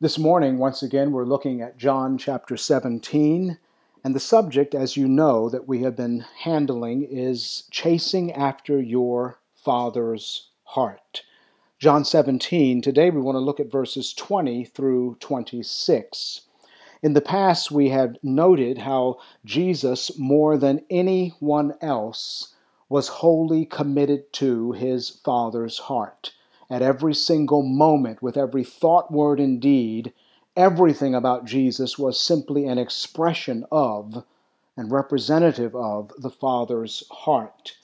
This morning, once again, we're looking at John chapter 17, and the subject, as you know, that we have been handling is chasing after your Father's heart. John 17, today we want to look at verses 20 through 26. In the past, we have noted how Jesus, more than anyone else, was wholly committed to his Father's heart at every single moment, with every thought, word, and deed, everything about Jesus was simply an expression of and representative of the Father's heart.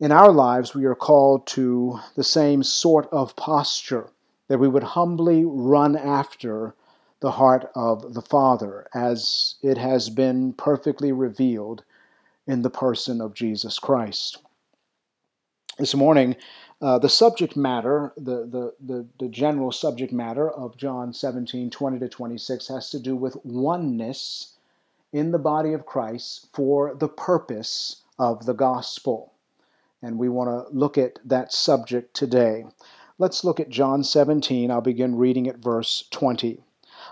In our lives, we are called to the same sort of posture that we would humbly run after the heart of the Father as it has been perfectly revealed in the person of Jesus Christ. This morning, uh, the subject matter, the, the, the, the, general subject matter of John 17, 20 to 26 has to do with oneness in the body of Christ for the purpose of the gospel. And we want to look at that subject today. Let's look at John 17. I'll begin reading at verse 20.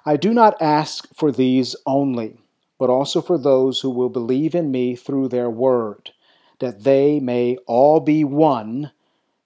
I do not ask for these only, but also for those who will believe in me through their word, that they may all be one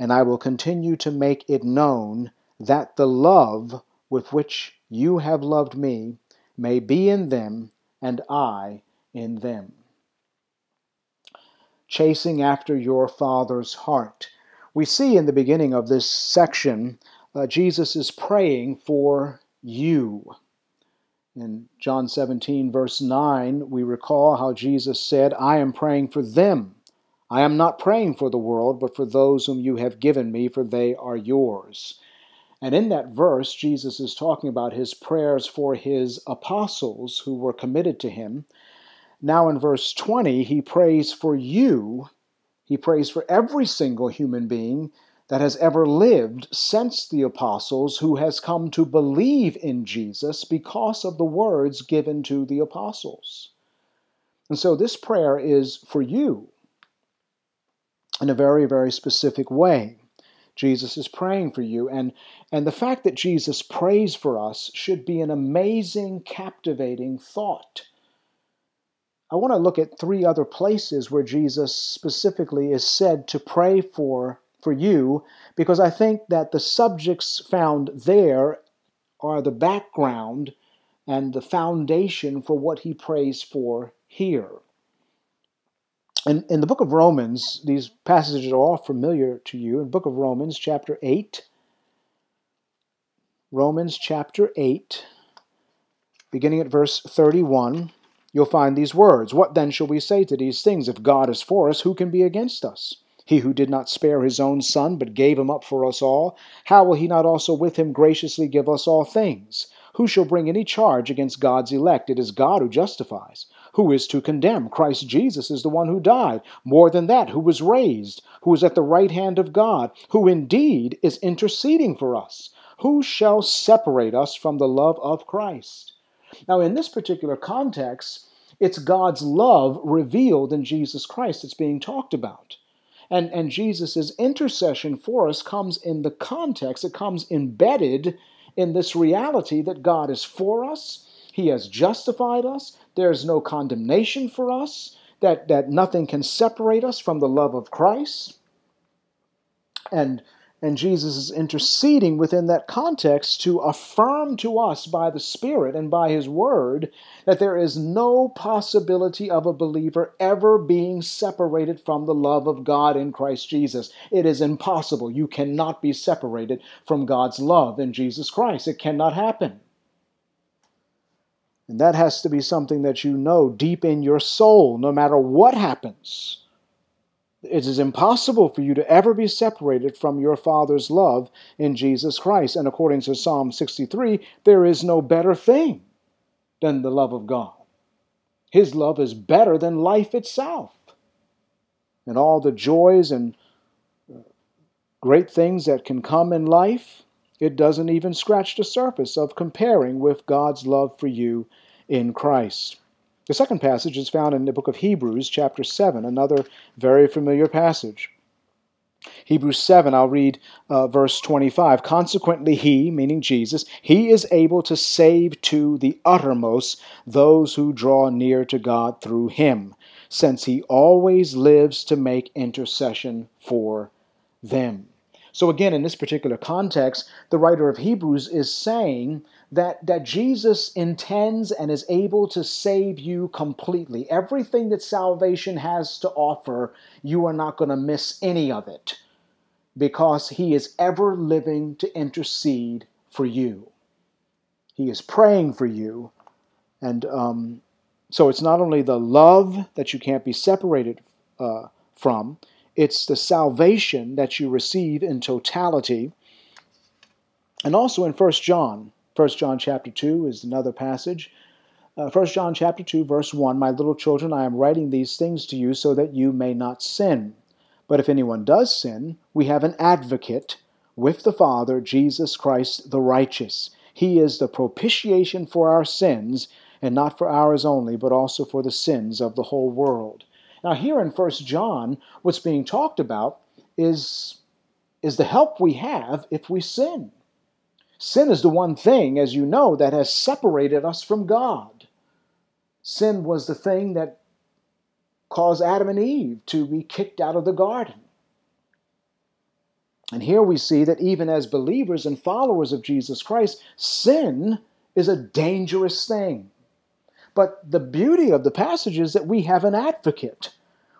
and I will continue to make it known that the love with which you have loved me may be in them and I in them. Chasing after your Father's heart. We see in the beginning of this section, uh, Jesus is praying for you. In John 17, verse 9, we recall how Jesus said, I am praying for them I am not praying for the world, but for those whom you have given me, for they are yours. And in that verse, Jesus is talking about his prayers for his apostles who were committed to him. Now, in verse 20, he prays for you. He prays for every single human being that has ever lived since the apostles who has come to believe in Jesus because of the words given to the apostles. And so this prayer is for you in a very, very specific way. Jesus is praying for you. And, and the fact that Jesus prays for us should be an amazing, captivating thought. I want to look at three other places where Jesus specifically is said to pray for, for you, because I think that the subjects found there are the background and the foundation for what he prays for here in, in the book of Romans, these passages are all familiar to you. In book of Romans, chapter 8, Romans chapter 8, beginning at verse 31, you'll find these words What then shall we say to these things? If God is for us, who can be against us? He who did not spare his own son, but gave him up for us all, how will he not also with him graciously give us all things? Who shall bring any charge against God's elect? It is God who justifies. Who is to condemn? Christ Jesus is the one who died. More than that, who was raised, who is at the right hand of God, who indeed is interceding for us. Who shall separate us from the love of Christ? Now, in this particular context, it's God's love revealed in Jesus Christ that's being talked about. And, and Jesus' intercession for us comes in the context, it comes embedded in this reality that God is for us, He has justified us, there's no condemnation for us, that, that nothing can separate us from the love of Christ. And And Jesus is interceding within that context to affirm to us by the Spirit and by His Word that there is no possibility of a believer ever being separated from the love of God in Christ Jesus. It is impossible. You cannot be separated from God's love in Jesus Christ. It cannot happen. And that has to be something that you know deep in your soul, no matter what happens. It is impossible for you to ever be separated from your Father's love in Jesus Christ. And according to Psalm 63, there is no better thing than the love of God. His love is better than life itself. And all the joys and uh, great things that can come in life, it doesn't even scratch the surface of comparing with God's love for you in Christ. The second passage is found in the book of Hebrews, chapter 7, another very familiar passage. Hebrews 7, I'll read uh, verse 25. Consequently, he, meaning Jesus, he is able to save to the uttermost those who draw near to God through him, since he always lives to make intercession for them. So, again, in this particular context, the writer of Hebrews is saying that, that Jesus intends and is able to save you completely. Everything that salvation has to offer, you are not going to miss any of it because he is ever living to intercede for you. He is praying for you. And um, so it's not only the love that you can't be separated uh, from, it's the salvation that you receive in totality. And also in 1 John, 1 John chapter 2 is another passage. Uh, 1 John chapter 2 verse 1, My little children, I am writing these things to you so that you may not sin. But if anyone does sin, we have an advocate with the Father, Jesus Christ the righteous. He is the propitiation for our sins, and not for ours only, but also for the sins of the whole world. Now, here in 1 John, what's being talked about is, is the help we have if we sin. Sin is the one thing, as you know, that has separated us from God. Sin was the thing that caused Adam and Eve to be kicked out of the garden. And here we see that even as believers and followers of Jesus Christ, sin is a dangerous thing. But the beauty of the passage is that we have an advocate.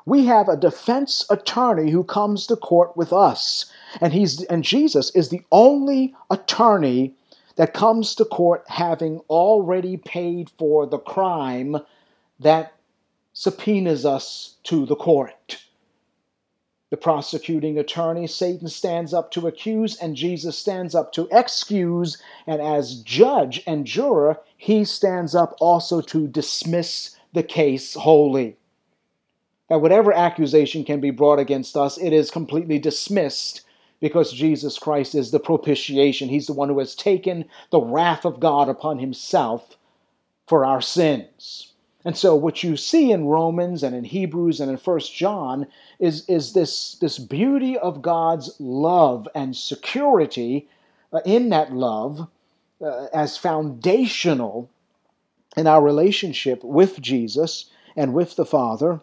We have a defense attorney who comes to court with us. And he's and Jesus is the only attorney that comes to court having already paid for the crime that subpoenas us to the court. The prosecuting attorney, Satan stands up to accuse, and Jesus stands up to excuse. And as judge and juror, he stands up also to dismiss the case wholly. That whatever accusation can be brought against us, it is completely dismissed because Jesus Christ is the propitiation. He's the one who has taken the wrath of God upon himself for our sins. And so what you see in Romans and in Hebrews and in First John is, is this, this beauty of God's love and security uh, in that love uh, as foundational in our relationship with Jesus and with the Father.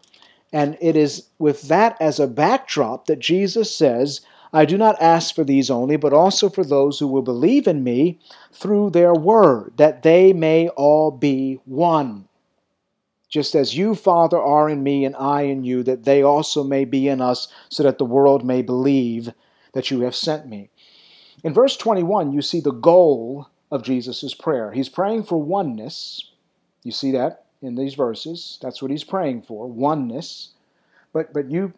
And it is with that as a backdrop that Jesus says, I do not ask for these only, but also for those who will believe in me through their word, that they may all be one. Just as you, Father, are in me and I in you, that they also may be in us, so that the world may believe that you have sent me. In verse 21, you see the goal of Jesus' prayer. He's praying for oneness. You see that in these verses. That's what he's praying for oneness. But, but you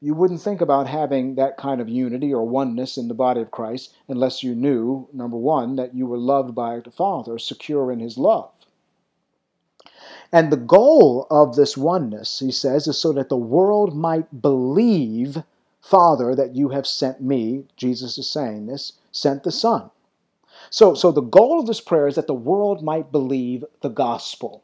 you wouldn't think about having that kind of unity or oneness in the body of Christ unless you knew, number one, that you were loved by the Father, secure in His love. And the goal of this oneness, he says, is so that the world might believe, Father, that you have sent me, Jesus is saying this, sent the Son. So, so the goal of this prayer is that the world might believe the gospel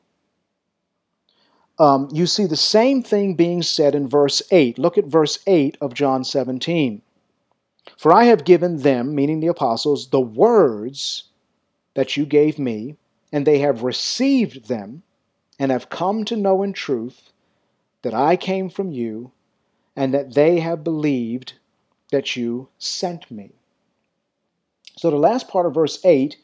um, you see the same thing being said in verse 8. Look at verse 8 of John 17. For I have given them, meaning the apostles, the words that you gave me, and they have received them, and have come to know in truth that I came from you, and that they have believed that you sent me. So the last part of verse 8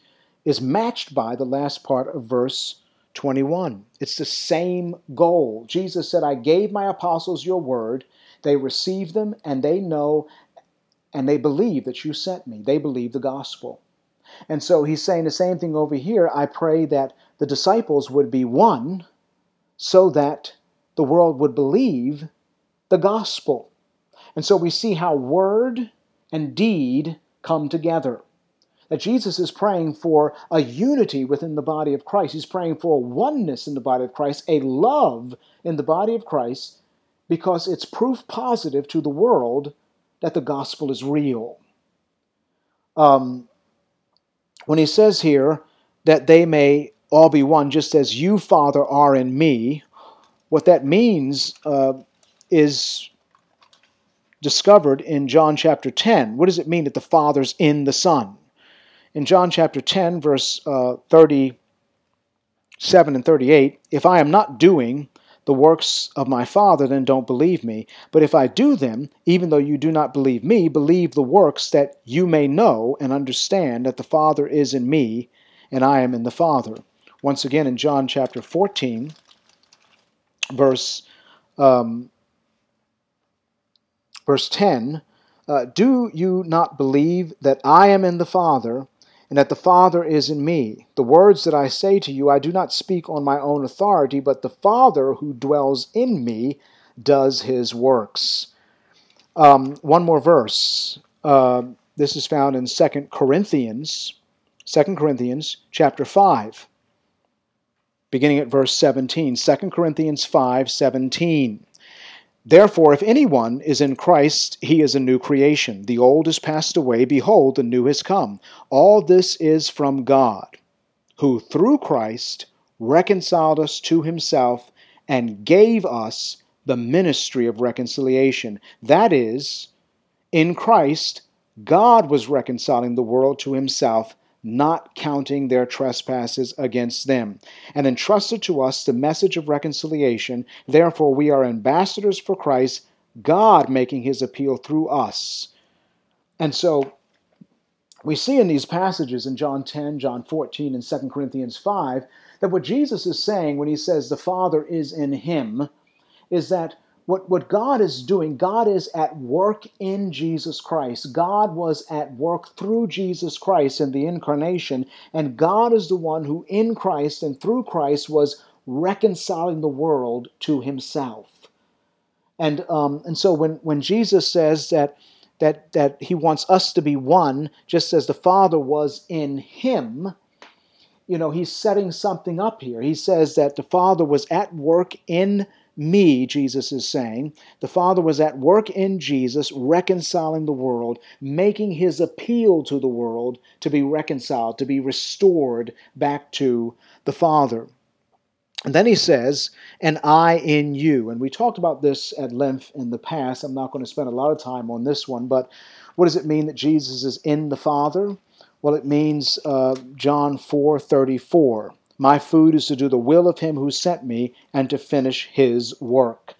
is matched by the last part of verse 21. It's the same goal. Jesus said, I gave my apostles your word. They receive them and they know and they believe that you sent me. They believe the gospel. And so he's saying the same thing over here. I pray that the disciples would be one so that the world would believe the gospel. And so we see how word and deed come together. That Jesus is praying for a unity within the body of Christ. He's praying for oneness in the body of Christ, a love in the body of Christ, because it's proof positive to the world that the gospel is real. Um, when he says here that they may all be one, just as you, Father, are in me, what that means uh, is discovered in John chapter 10. What does it mean that the Father's in the Son? In John chapter 10, verse uh, 37 and 38, if I am not doing the works of my Father, then don't believe me. But if I do them, even though you do not believe me, believe the works that you may know and understand that the Father is in me and I am in the Father. Once again, in John chapter 14, verse um, verse 10 uh, Do you not believe that I am in the Father, and that the Father is in me. The words that I say to you, I do not speak on my own authority, but the Father who dwells in me does his works. Um, one more verse. Uh, this is found in 2 Corinthians, 2 Corinthians chapter 5, beginning at verse 17. 2 Corinthians 5, 17. Therefore, if anyone is in Christ, he is a new creation. The old is passed away. Behold, the new has come. All this is from God, who through Christ reconciled us to himself and gave us the ministry of reconciliation. That is, in Christ, God was reconciling the world to himself not counting their trespasses against them, and entrusted to us the message of reconciliation. Therefore, we are ambassadors for Christ, God making his appeal through us. And so, we see in these passages in John 10, John 14, and 2 Corinthians 5 that what Jesus is saying when he says the Father is in him is that what, what God is doing, God is at work in Jesus Christ. God was at work through Jesus Christ in the incarnation, and God is the one who, in Christ and through Christ, was reconciling the world to himself. And, um, and so when, when Jesus says that, that, that he wants us to be one, just as the Father was in him, you know, he's setting something up here. He says that the Father was at work in me, Jesus is saying. The Father was at work in Jesus, reconciling the world, making his appeal to the world to be reconciled, to be restored back to the Father. And then he says, and I in you. And we talked about this at length in the past. I'm not going to spend a lot of time on this one, but what does it mean that Jesus is in the Father? Well, it means uh, John 4 34. My food is to do the will of him who sent me and to finish his work.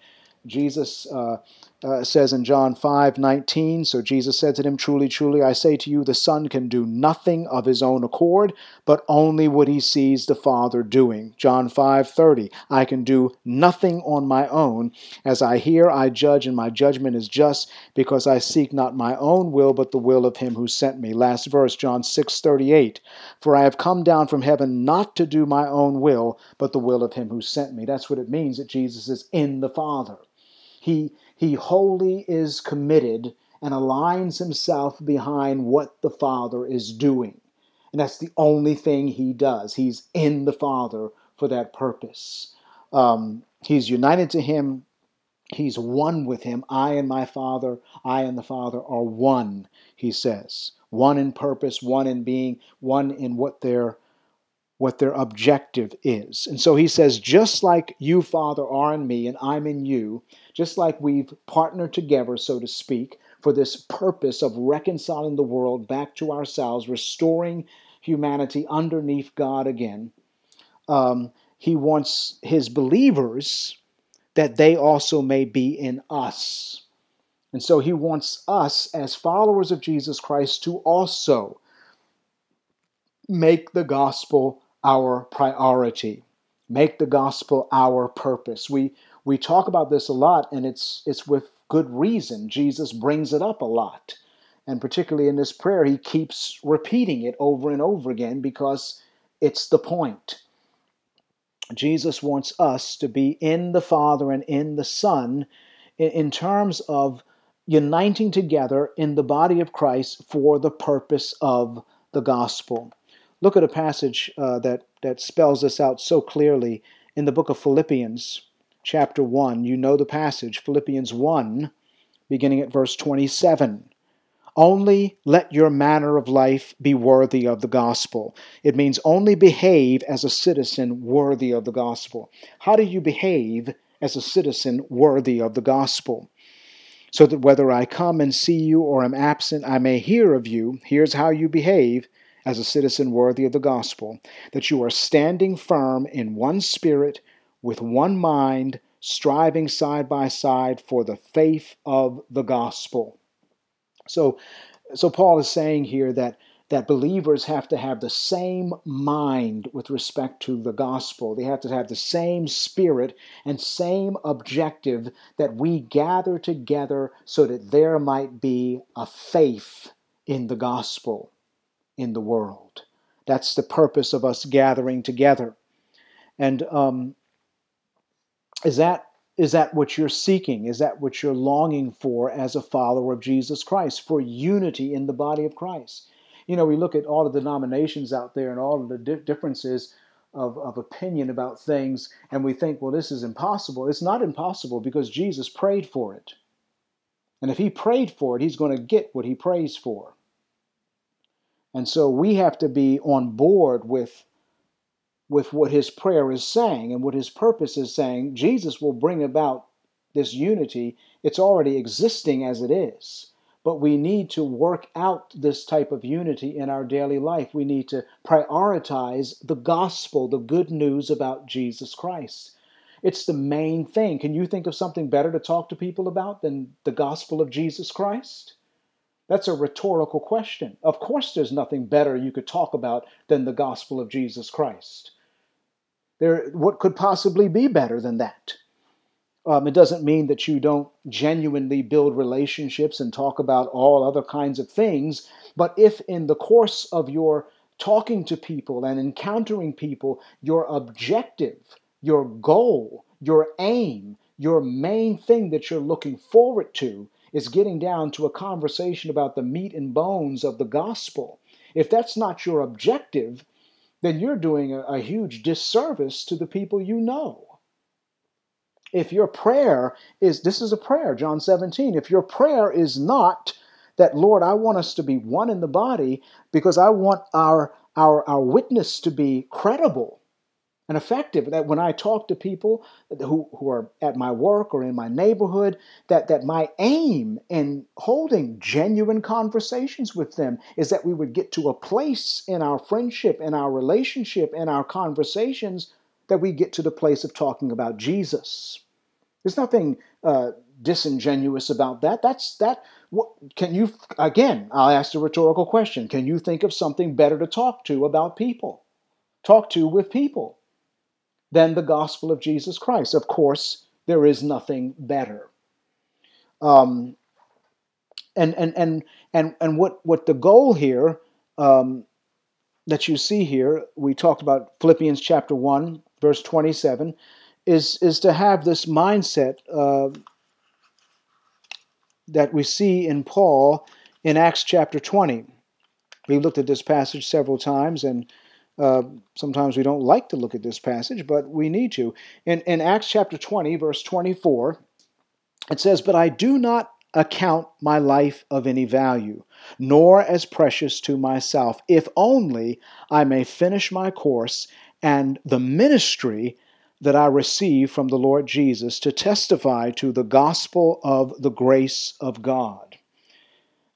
Jesus uh, uh, says in John 5 19, So Jesus said to them, Truly, truly, I say to you, the Son can do nothing of his own accord, but only what he sees the Father doing. John 5 30, I can do nothing on my own. As I hear, I judge, and my judgment is just, because I seek not my own will, but the will of him who sent me. Last verse, John 6 38, For I have come down from heaven not to do my own will, but the will of him who sent me. That's what it means that Jesus is in the Father. He he wholly is committed and aligns himself behind what the Father is doing. And that's the only thing he does. He's in the Father for that purpose. Um, he's united to him. He's one with him. I and my Father, I and the Father are one, he says. One in purpose, one in being, one in what their what their objective is. And so he says, just like you, Father, are in me and I'm in you, just like we've partnered together, so to speak, for this purpose of reconciling the world back to ourselves, restoring humanity underneath God again. Um, he wants his believers that they also may be in us. And so he wants us, as followers of Jesus Christ, to also make the gospel our priority, make the gospel our purpose. We, we talk about this a lot, and it's, it's with good reason. Jesus brings it up a lot. And particularly in this prayer, he keeps repeating it over and over again because it's the point. Jesus wants us to be in the Father and in the Son in terms of uniting together in the body of Christ for the purpose of the gospel. Look at a passage uh, that, that spells this out so clearly in the book of Philippians, chapter 1. You know the passage, Philippians 1, beginning at verse 27. Only let your manner of life be worthy of the gospel. It means only behave as a citizen worthy of the gospel. How do you behave as a citizen worthy of the gospel? So that whether I come and see you or am absent, I may hear of you. Here's how you behave as a citizen worthy of the gospel that you are standing firm in one spirit, with one mind, striving side by side for the faith of the gospel. So, so Paul is saying here that that believers have to have the same mind with respect to the gospel. They have to have the same spirit and same objective that we gather together so that there might be a faith in the gospel in the world. That's the purpose of us gathering together. And um, is that is that what you're seeking? Is that what you're longing for as a follower of Jesus Christ? For unity in the body of Christ? You know, we look at all the denominations out there and all the di- differences of, of opinion about things, and we think, well, this is impossible. It's not impossible because Jesus prayed for it. And if he prayed for it, he's going to get what he prays for. And so we have to be on board with with what his prayer is saying and what his purpose is saying, Jesus will bring about this unity. It's already existing as it is. But we need to work out this type of unity in our daily life. We need to prioritize the gospel, the good news about Jesus Christ. It's the main thing. Can you think of something better to talk to people about than the gospel of Jesus Christ? That's a rhetorical question. Of course, there's nothing better you could talk about than the gospel of Jesus Christ. There, what could possibly be better than that? Um, it doesn't mean that you don't genuinely build relationships and talk about all other kinds of things, but if in the course of your talking to people and encountering people, your objective, your goal, your aim, your main thing that you're looking forward to is getting down to a conversation about the meat and bones of the gospel. If that's not your objective, then you're doing a, a huge disservice to the people you know. If your prayer is, this is a prayer, John 17, if your prayer is not that, Lord, I want us to be one in the body because I want our, our, our witness to be credible, and effective. That when I talk to people who, who are at my work or in my neighborhood, that, that my aim in holding genuine conversations with them is that we would get to a place in our friendship, in our relationship, in our conversations that we get to the place of talking about Jesus. There's nothing uh, disingenuous about that. That's that. What, can you again? I'll ask the rhetorical question: Can you think of something better to talk to about people? Talk to with people than the gospel of Jesus Christ. Of course, there is nothing better. Um, and and and and and what what the goal here um, that you see here, we talked about Philippians chapter one, verse twenty-seven, is is to have this mindset uh, that we see in Paul in Acts chapter twenty. We looked at this passage several times, and uh, sometimes we don't like to look at this passage, but we need to. In, in Acts chapter 20, verse 24, it says, But I do not account my life of any value, nor as precious to myself, if only I may finish my course and the ministry that I receive from the Lord Jesus to testify to the gospel of the grace of God.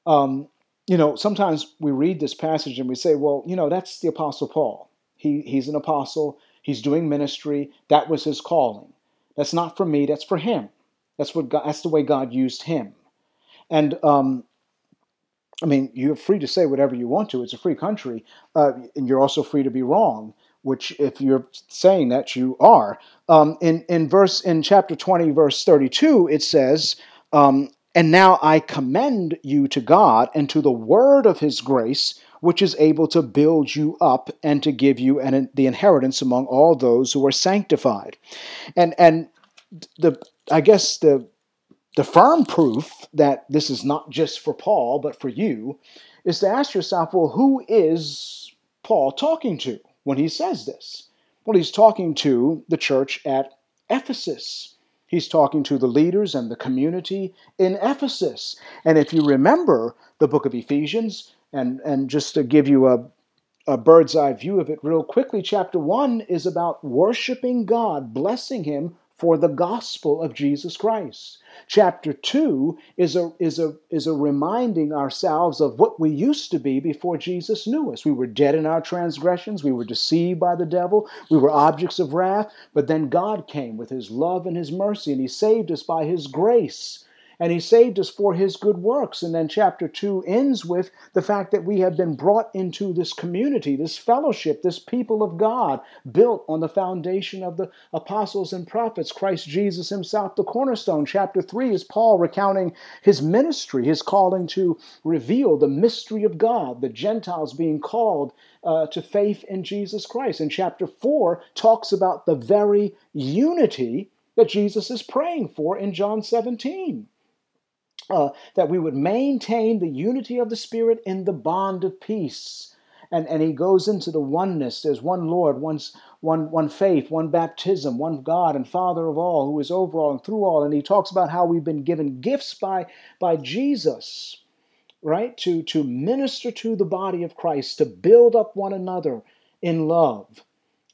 Um, you know, sometimes we read this passage and we say, well, you know, that's the Apostle Paul. He, he's an apostle, he's doing ministry, that was his calling. That's not for me, that's for him. That's what God, that's the way God used him. And um, I mean, you're free to say whatever you want to. It's a free country, uh, and you're also free to be wrong. Which, if you're saying that, you are. Um, in in verse in chapter twenty, verse thirty-two, it says, um, "And now I commend you to God and to the word of His grace." Which is able to build you up and to give you an, the inheritance among all those who are sanctified, and and the I guess the the firm proof that this is not just for Paul, but for you, is to ask yourself, well, who is Paul talking to when he says this? Well, he's talking to the church at Ephesus. He's talking to the leaders and the community in Ephesus. And if you remember the book of Ephesians, and, and just to give you a, a bird's eye view of it real quickly, chapter 1 is about worshiping God, blessing Him for the gospel of Jesus Christ. Chapter 2 is a, is, a, is a reminding ourselves of what we used to be before Jesus knew us. We were dead in our transgressions, we were deceived by the devil, we were objects of wrath, but then God came with his love and his mercy, and he saved us by his grace and he saved us for his good works. And then chapter 2 ends with the fact that we have been brought into this community, this fellowship, this people of God, built on the foundation of the apostles and prophets, Christ Jesus himself, the cornerstone. Chapter 3 is Paul recounting his ministry, his calling to reveal the mystery of God, the Gentiles being called uh, to faith in Jesus Christ. And chapter 4 talks about the very unity that Jesus is praying for in John 17 uh, that we would maintain the unity of the Spirit in the bond of peace. And, and he goes into the oneness. There's one Lord, one, one, one faith, one baptism, one God and Father of all, who is over all and through all. And he talks about how we've been given gifts by, by Jesus, right? To, to minister to the body of Christ, to build up one another in love.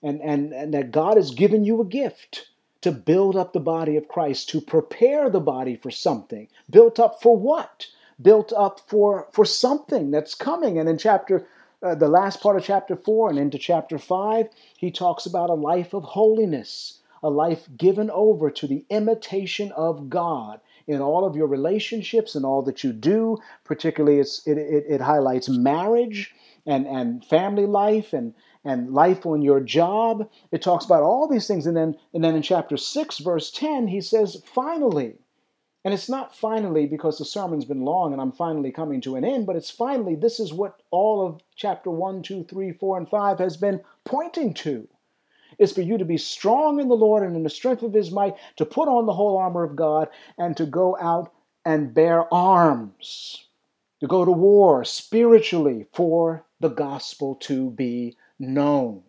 And, and, and that God has given you a gift to build up the body of Christ, to prepare the body for something. Built up for what? Built up for, for something that's coming. And in chapter, uh, the last part of chapter 4 and into chapter 5, he talks about a life of holiness, a life given over to the imitation of God in all of your relationships and all that you do. Particularly, it, it, it highlights marriage and, and family life and, and life on your job. It talks about all these things. And then, and then in chapter 6, verse 10, he says, finally. And it's not finally because the sermon's been long and I'm finally coming to an end, but it's finally, this is what all of chapter 1, 2, 3, 4, and 5 has been pointing to. Is for you to be strong in the Lord and in the strength of his might, to put on the whole armor of God, and to go out and bear arms, to go to war spiritually for the gospel to be known.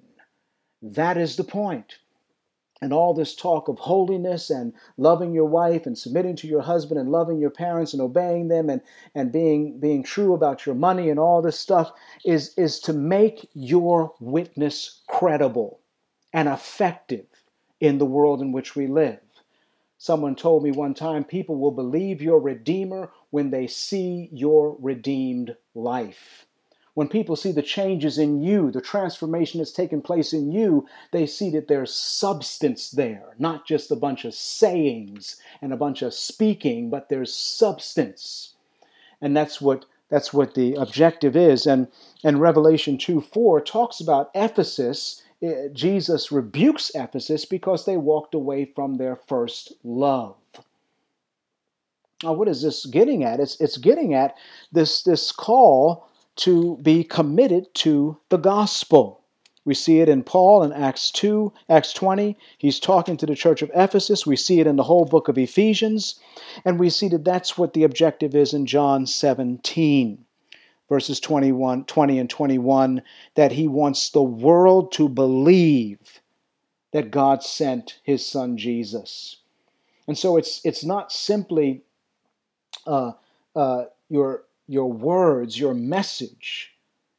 That is the point. And all this talk of holiness and loving your wife and submitting to your husband and loving your parents and obeying them and, and being, being true about your money and all this stuff is, is to make your witness credible and effective in the world in which we live. Someone told me one time people will believe your Redeemer when they see your redeemed life. When people see the changes in you, the transformation that's taken place in you, they see that there's substance there, not just a bunch of sayings and a bunch of speaking, but there's substance. And that's what that's what the objective is. And and Revelation 2 4 talks about Ephesus. Eh, Jesus rebukes Ephesus because they walked away from their first love. Now, what is this getting at? It's, it's getting at this, this call to be committed to the gospel. We see it in Paul in Acts 2, Acts 20. He's talking to the church of Ephesus. We see it in the whole book of Ephesians. And we see that that's what the objective is in John 17, verses 21, 20 and 21, that he wants the world to believe that God sent his son Jesus. And so it's, it's not simply uh, uh, your your words, your message.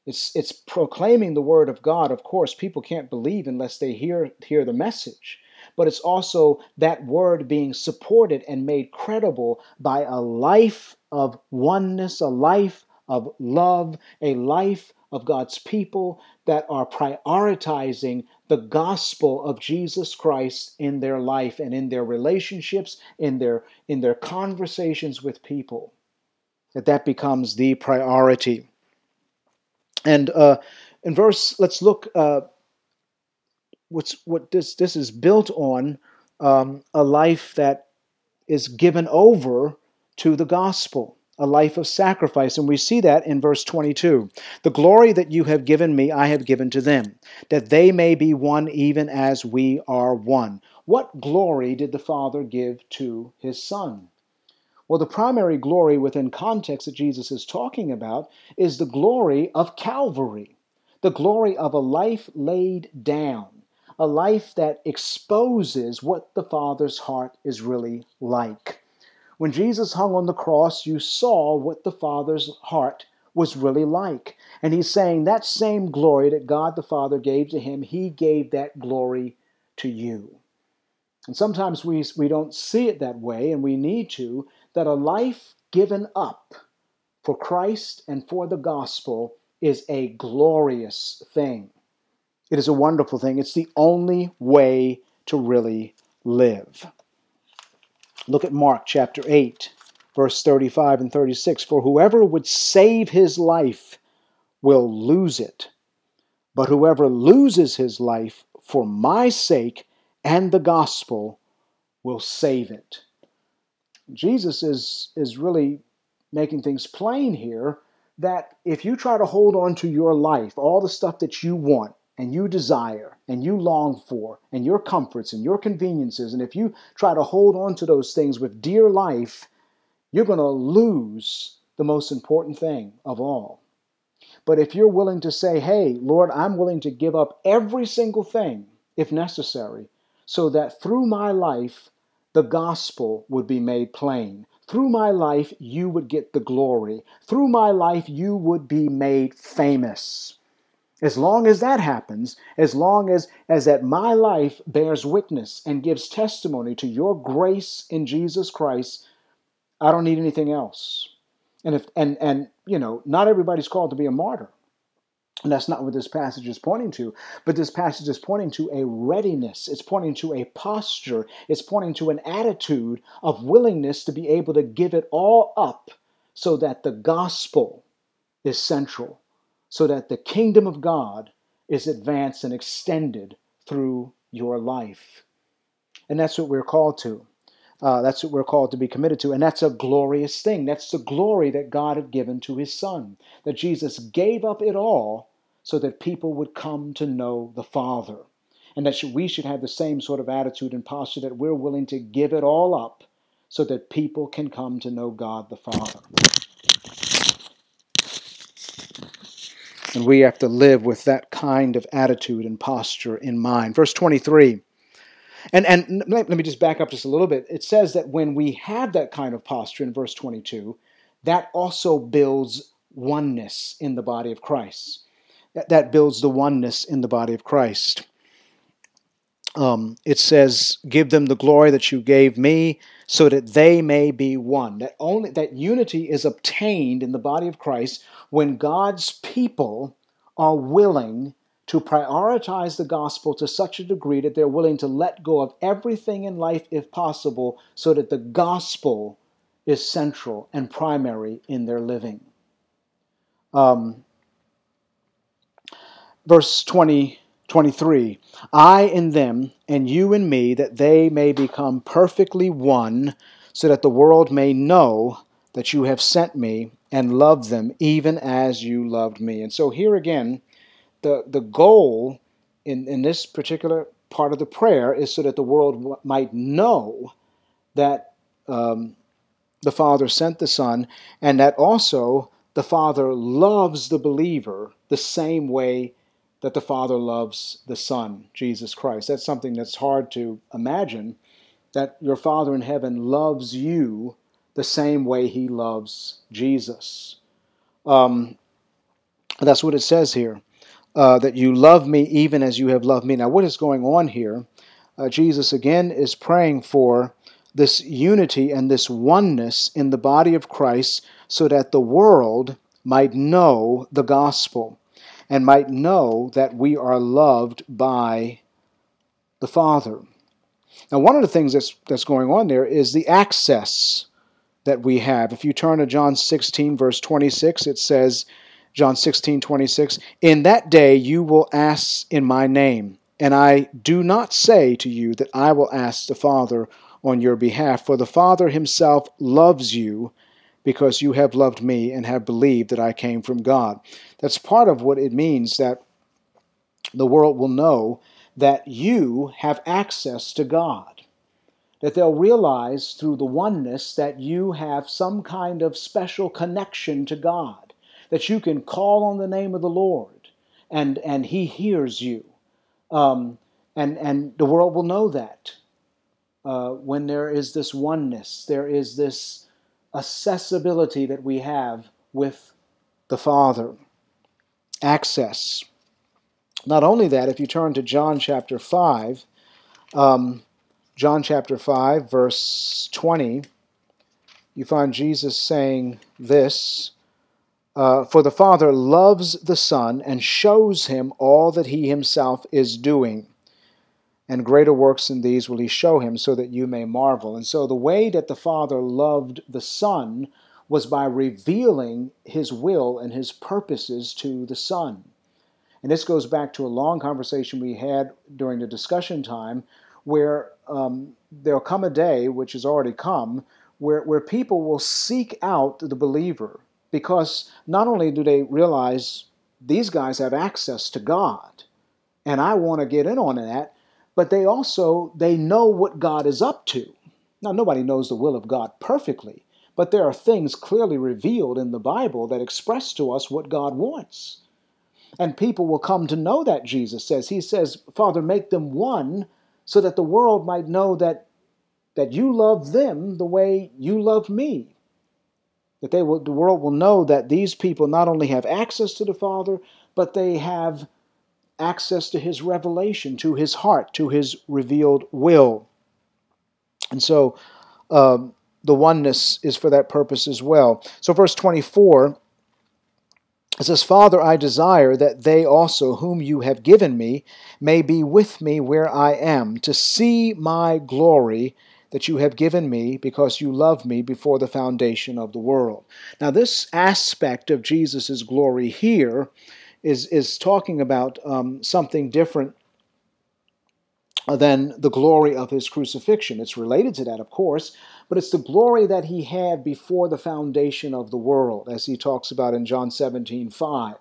It's, it's proclaiming the word of God. Of course, people can't believe unless they hear, hear the message. But it's also that word being supported and made credible by a life of oneness, a life of love, a life of God's people that are prioritizing the gospel of Jesus Christ in their life and in their relationships, in their in their conversations with people. That that becomes the priority. And uh, in verse, let's look. Uh, what's what this this is built on um, a life that is given over to the gospel, a life of sacrifice. And we see that in verse 22. The glory that you have given me, I have given to them, that they may be one even as we are one. What glory did the Father give to his Son? Well, the primary glory within context that Jesus is talking about is the glory of Calvary, the glory of a life laid down, a life that exposes what the Father's heart is really like. When Jesus hung on the cross, you saw what the Father's heart was really like. And he's saying that same glory that God the Father gave to him, he gave that glory to you. And sometimes we, we don't see it that way, and we need to, that a life given up for Christ and for the gospel is a glorious thing. It is a wonderful thing. It's the only way to really live. Look at Mark chapter 8, verse 35 and 36. For whoever would save his life will lose it, but whoever loses his life for my sake and the gospel will save it. Jesus is, is really making things plain here that if you try to hold on to your life, all the stuff that you want, and you desire and you long for and your comforts and your conveniences, and if you try to hold on to those things with dear life, you're going to lose the most important thing of all. But if you're willing to say, hey, Lord, I'm willing to give up every single thing, if necessary, so that through my life the gospel would be made plain. Through my life, you would get the glory. Through my life, you would be made famous. As long as that happens, as long as, as that my life bears witness and gives testimony to your grace in Jesus Christ, I don't need anything else. And if and and you know, not everybody's called to be a martyr. And that's not what this passage is pointing to. But this passage is pointing to a readiness. It's pointing to a posture. It's pointing to an attitude of willingness to be able to give it all up so that the gospel is central so that the kingdom of God is advanced and extended through your life. And that's what we're called to. Uh, that's what we're called to be committed to. And that's a glorious thing. That's the glory that God had given to his Son. That Jesus gave up it all so that people would come to know the Father. And that we should have the same sort of attitude and posture that we're willing to give it all up so that people can come to know God the Father. And we have to live with that kind of attitude and posture in mind. Verse 23. And, and let me just back up just a little bit. It says that when we have that kind of posture in verse 22, that also builds oneness in the body of Christ. That, builds the oneness in the body of Christ. Um, it says, "Give them the glory that you gave me, so that they may be one." That only that unity is obtained in the body of Christ when God's people are willing to prioritize the gospel to such a degree that they're willing to let go of everything in life if possible so that the gospel is central and primary in their living. Um, verse 20, 23 I in them, and you in me, that they may become perfectly one, so that the world may know that you have sent me and loved them even as you loved me. And so here again, the, the goal in, in this particular part of the prayer is so that the world might know that um, the Father sent the Son and that also the Father loves the believer the same way that the Father loves the Son, Jesus Christ. That's something that's hard to imagine that your Father in heaven loves you the same way he loves Jesus. Um, that's what it says here. Uh, that you love me even as you have loved me. Now, what is going on here? Uh, Jesus again is praying for this unity and this oneness in the body of Christ so that the world might know the gospel and might know that we are loved by the Father. Now, one of the things that's, that's going on there is the access that we have. If you turn to John 16, verse 26, it says, John 16, 26, In that day you will ask in my name, and I do not say to you that I will ask the Father on your behalf, for the Father himself loves you because you have loved me and have believed that I came from God. That's part of what it means that the world will know that you have access to God that they'll realize through the oneness that you have some kind of special connection to God, that you can call on the name of the Lord and, and He hears you. Um, and, and the world will know that uh, when there is this oneness, there is this accessibility that we have with the Father. Access. Not only that, if you turn to John chapter 5, um, John chapter 5, verse 20, you find Jesus saying this uh, For the Father loves the Son and shows him all that he himself is doing. And greater works than these will he show him, so that you may marvel. And so the way that the Father loved the Son was by revealing his will and his purposes to the Son. And this goes back to a long conversation we had during the discussion time where um, there'll come a day, which has already come, where, where people will seek out the believer because not only do they realize these guys have access to God, and I want to get in on that, but they also they know what God is up to. Now nobody knows the will of God perfectly, but there are things clearly revealed in the Bible that express to us what God wants. And people will come to know that Jesus says. He says, Father, make them one so that the world might know that, that you love them the way you love me. That they will, the world will know that these people not only have access to the Father, but they have access to His revelation, to His heart, to His revealed will. And so um, the oneness is for that purpose as well. So, verse 24 it says, Father, I desire that they also, whom you have given me, may be with me where I am, to see my glory that you have given me, because you loved me before the foundation of the world. Now, this aspect of Jesus' glory here is, is talking about um, something different than the glory of his crucifixion. It's related to that, of course, but it's the glory that he had before the foundation of the world, as he talks about in John 17 5.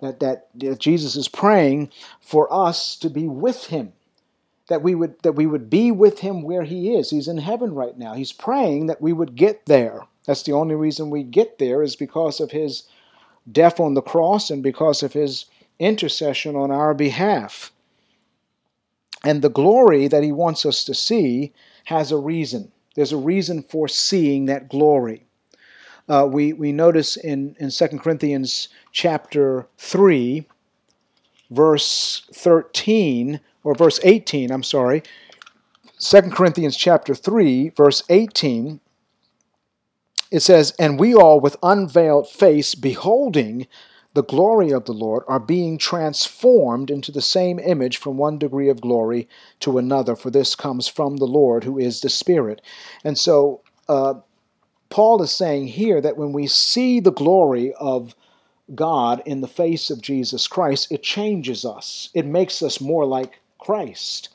That, that, that Jesus is praying for us to be with him. That we, would, that we would be with him where he is. He's in heaven right now. He's praying that we would get there. That's the only reason we get there is because of his death on the cross and because of his intercession on our behalf. And the glory that he wants us to see has a reason. There's a reason for seeing that glory. Uh, we, we notice in, in 2 Corinthians chapter 3, verse 13, or verse 18, I'm sorry, 2 Corinthians chapter 3, verse 18, it says, And we all with unveiled face, beholding the glory of the Lord are being transformed into the same image from one degree of glory to another, for this comes from the Lord who is the Spirit. And so, uh, Paul is saying here that when we see the glory of God in the face of Jesus Christ, it changes us. It makes us more like Christ.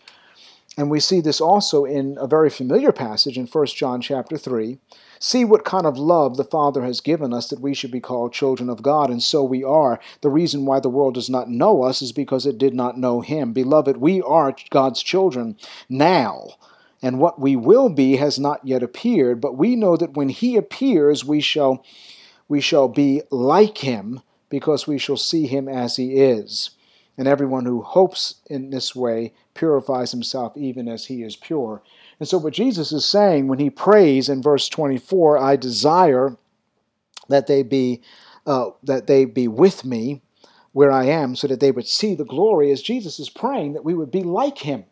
And we see this also in a very familiar passage in 1 John chapter 3, See what kind of love the Father has given us that we should be called children of God, and so we are. The reason why the world does not know us is because it did not know Him. Beloved, we are God's children now, and what we will be has not yet appeared, but we know that when He appears, we shall, we shall be like Him, because we shall see Him as He is. And everyone who hopes in this way purifies himself even as He is pure. And so, what Jesus is saying when he prays in verse 24, I desire that they be uh, that they be with me where I am, so that they would see the glory, as Jesus is praying that we would be like him.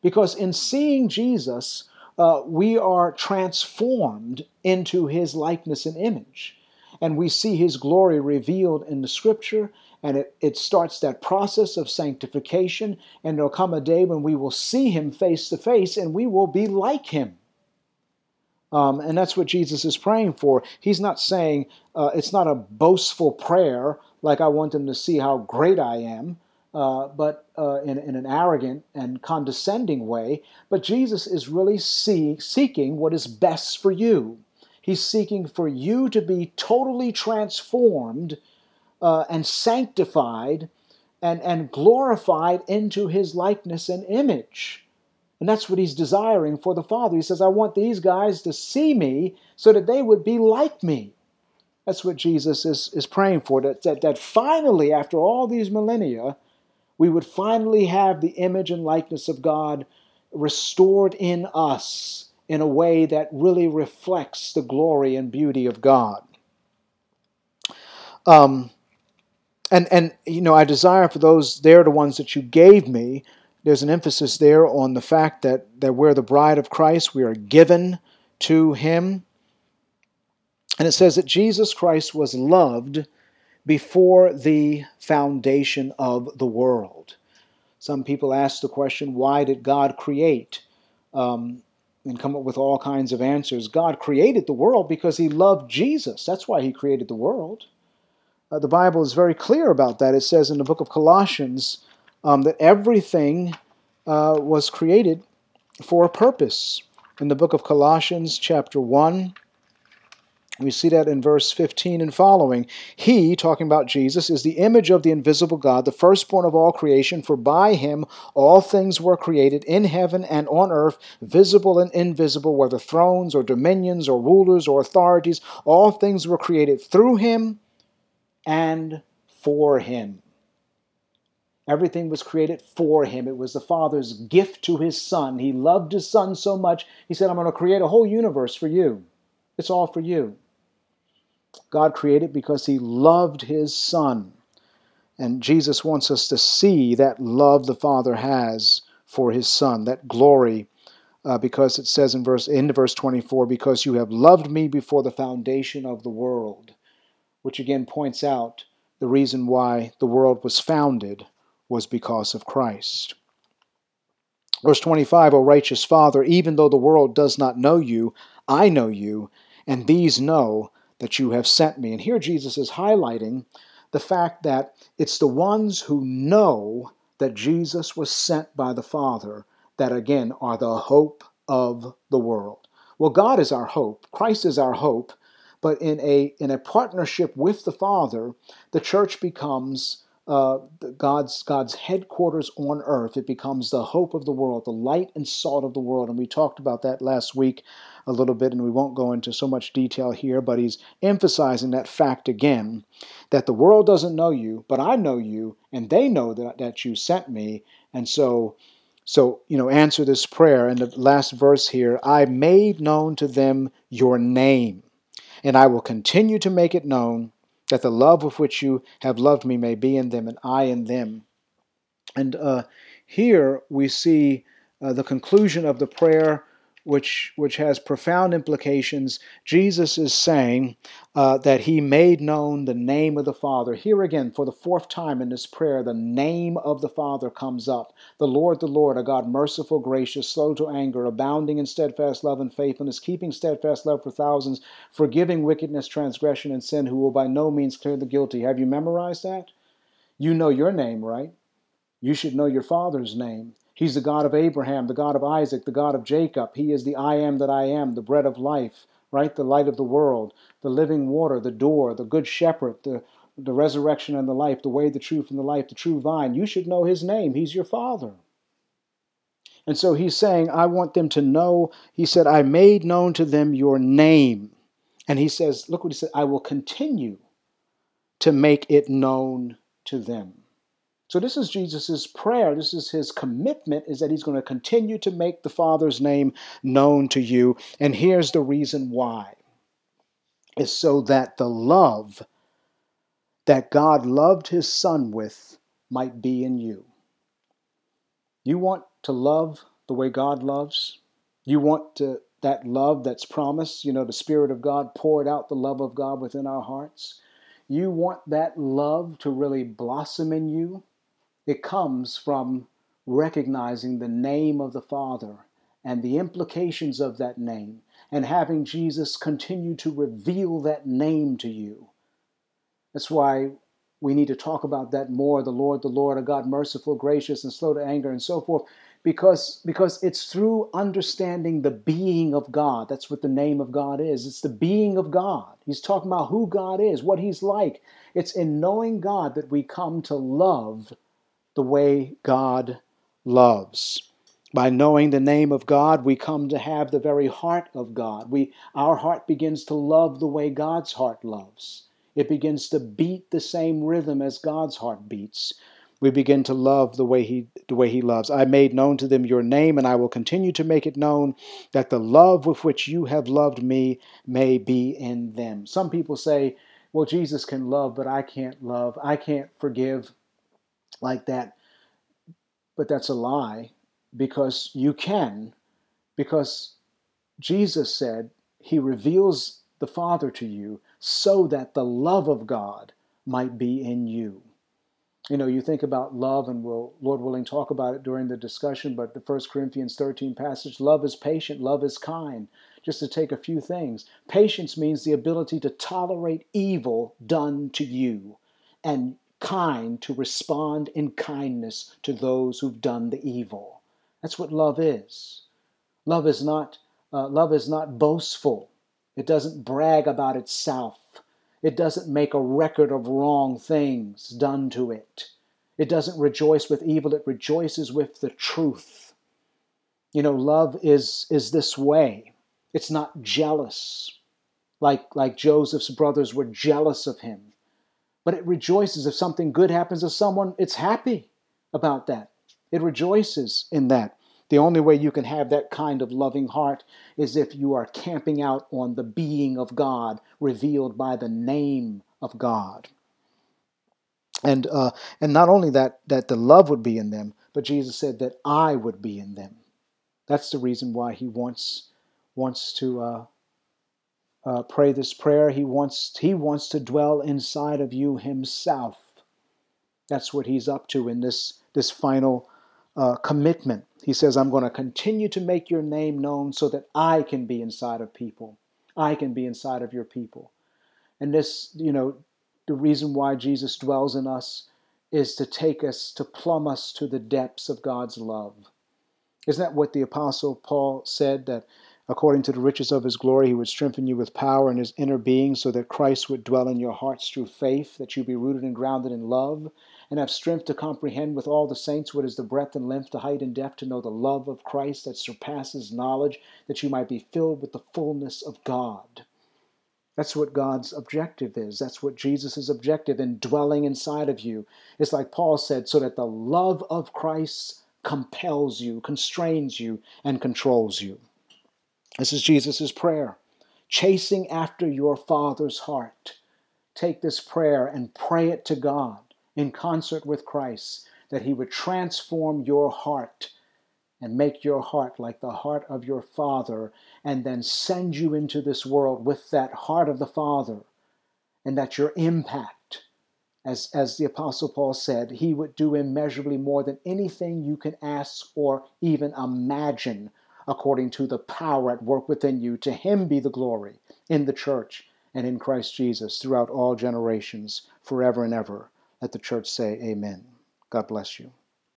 Because in seeing Jesus, uh, we are transformed into his likeness and image. And we see his glory revealed in the scripture, and it, it starts that process of sanctification. And there'll come a day when we will see him face to face and we will be like him. Um, and that's what Jesus is praying for. He's not saying, uh, it's not a boastful prayer like I want them to see how great I am, uh, but uh, in, in, an arrogant and condescending way. But Jesus is really see, seeking what is best for you. He's seeking for you to be totally transformed uh, and sanctified and, and glorified into his likeness and image. And that's what he's desiring for the Father. He says, I want these guys to see me so that they would be like me. That's what Jesus is, is praying for, that, that, that finally, after all these millennia, we would finally have the image and likeness of God restored in us in a way that really reflects the glory and beauty of God. Um, and and you know, I desire for those they're the ones that you gave me. There's an emphasis there on the fact that that we're the bride of Christ. We are given to Him, and it says that Jesus Christ was loved before the foundation of the world. Some people ask the question, why did God create? Um, and come up with all kinds of answers. God created the world because He loved Jesus. That's why He created the world. Uh, the Bible is very clear about that. It says in the book of Colossians um, that everything uh, was created for a purpose. In the book of Colossians, chapter 1, we see that in verse 15 and following. He, talking about Jesus, is the image of the invisible God, the firstborn of all creation, for by him all things were created in heaven and on earth, visible and invisible, whether thrones or dominions or rulers or authorities. All things were created through him and for him. Everything was created for him. It was the Father's gift to his Son. He loved his Son so much, he said, I'm going to create a whole universe for you. It's all for you. God created because he loved his Son. And Jesus wants us to see that love the Father has for his Son, that glory, uh, because it says in verse in verse 24, because you have loved me before the foundation of the world which again points out the reason why the world was founded was because of Christ. Verse 25, O righteous Father, even though the world does not know you, I know you, and these know that you have sent me. And here Jesus is highlighting the fact that it's the ones who know that Jesus was sent by the Father that again are the hope of the world. Well, God is our hope, Christ is our hope, but in a in a partnership with the Father, the church becomes uh, God's God's headquarters on earth. It becomes the hope of the world, the light and salt of the world. And we talked about that last week a little bit, and we won't go into so much detail here. But he's emphasizing that fact again, that the world doesn't know you, but I know you, and they know that that you sent me. And so. So, you know, answer this prayer in the last verse here I made known to them your name and I will continue to make it known that the love with which you have loved me may be in them and I in them. And uh, here we see uh, the conclusion of the prayer which, which has profound implications. Jesus is saying uh, that he made known the name of the Father. Here again, for the fourth time in this prayer, the name of the Father comes up. The Lord, the Lord, a God merciful, gracious, slow to anger, abounding in steadfast love and faithfulness, keeping steadfast love for thousands, forgiving wickedness, transgression, and sin, who will by no means clear the guilty. Have you memorized that? You know your name, right? You should know your Father's name. He's the God of Abraham, the God of Isaac, the God of Jacob. He is the I am that I am, the bread of life, right? The light of the world, the living water, the door, the good shepherd, the, the resurrection and the life, the way, the truth, and the life, the true vine. You should know his name. He's your father. And so he's saying, I want them to know. He said, I made known to them your name. And he says, look what he said, I will continue to make it known to them. So this is Jesus' prayer. This is his commitment is that he's going to continue to make the Father's name known to you. And here's the reason why. Is so that the love that God loved his son with might be in you. You want to love the way God loves? You want to that love that's promised, you know, the Spirit of God poured out the love of God within our hearts. You want that love to really blossom in you it comes from recognizing the name of the Father and the implications of that name, and having Jesus continue to reveal that name to you. That's why we need to talk about that more the Lord, the Lord, a God merciful, gracious, and slow to anger, and so forth because because it's through understanding the being of God. That's what the name of God is. It's the being of God. He's talking about who God is, what he's like. It's in knowing God that we come to love the way God loves. By knowing the name of God, we come to have the very heart of God. We our heart begins to love the way God's heart loves. It begins to beat the same rhythm as God's heart beats we begin to love the way he the way he loves. I made known to them your name and I will continue to make it known that the love with which you have loved me may be in them. Some people say, well Jesus can love but I can't love. I can't forgive like that. But that's a lie because you can because Jesus said he reveals the Father to you so that the love of God might be in you you know, you think about love, and we'll, Lord willing, talk about it during the discussion, but the First Corinthians 13 passage love is patient, love is kind. Just to take a few things. Patience means the ability to tolerate evil done to you, and kind to respond in kindness to those who've done the evil. That's what love is. Love is not, uh, love is not boastful, it doesn't brag about itself. It doesn't make a record of wrong things done to it. It doesn't rejoice with evil, it rejoices with the truth. You know, love is, is this way. It's not jealous, like, like Joseph's brothers were jealous of him. But it rejoices if something good happens to someone, it's happy about that. It rejoices in that. The only way you can have that kind of loving heart is if you are camping out on the being of God revealed by the name of God. And uh, and not only that that the love would be in them, but Jesus said that I would be in them. That's the reason why he wants wants to uh, uh, pray this prayer. He wants he wants to dwell inside of you himself. That's what he's up to in this this final uh, commitment. He says, I'm going to continue to make your name known so that I can be inside of people. I can be inside of your people. And this, you know, the reason why Jesus dwells in us is to take us, to plumb us to the depths of God's love. Isn't that what the Apostle Paul said? That according to the riches of his glory, he would strengthen you with power in his inner being so that Christ would dwell in your hearts through faith, that you be rooted and grounded in love, and have strength to comprehend with all the saints what is the breadth and length, the height and depth, to know the love of Christ that surpasses knowledge, that you might be filled with the fullness of God. That's what God's objective is. That's what Jesus' objective in dwelling inside of you. It's like Paul said, so that the love of Christ compels you, constrains you, and controls you. This is Jesus' prayer. Chasing after your Father's heart. Take this prayer and pray it to God in concert with Christ, that He would transform your heart and make your heart like the heart of your Father, and then send you into this world with that heart of the Father, and that your impact, as, as the Apostle Paul said, He would do immeasurably more than anything you can ask or even imagine, according to the power at work within you. To Him be the glory in the church and in Christ Jesus throughout all generations, forever and ever. Let the church say, Amen. God bless you.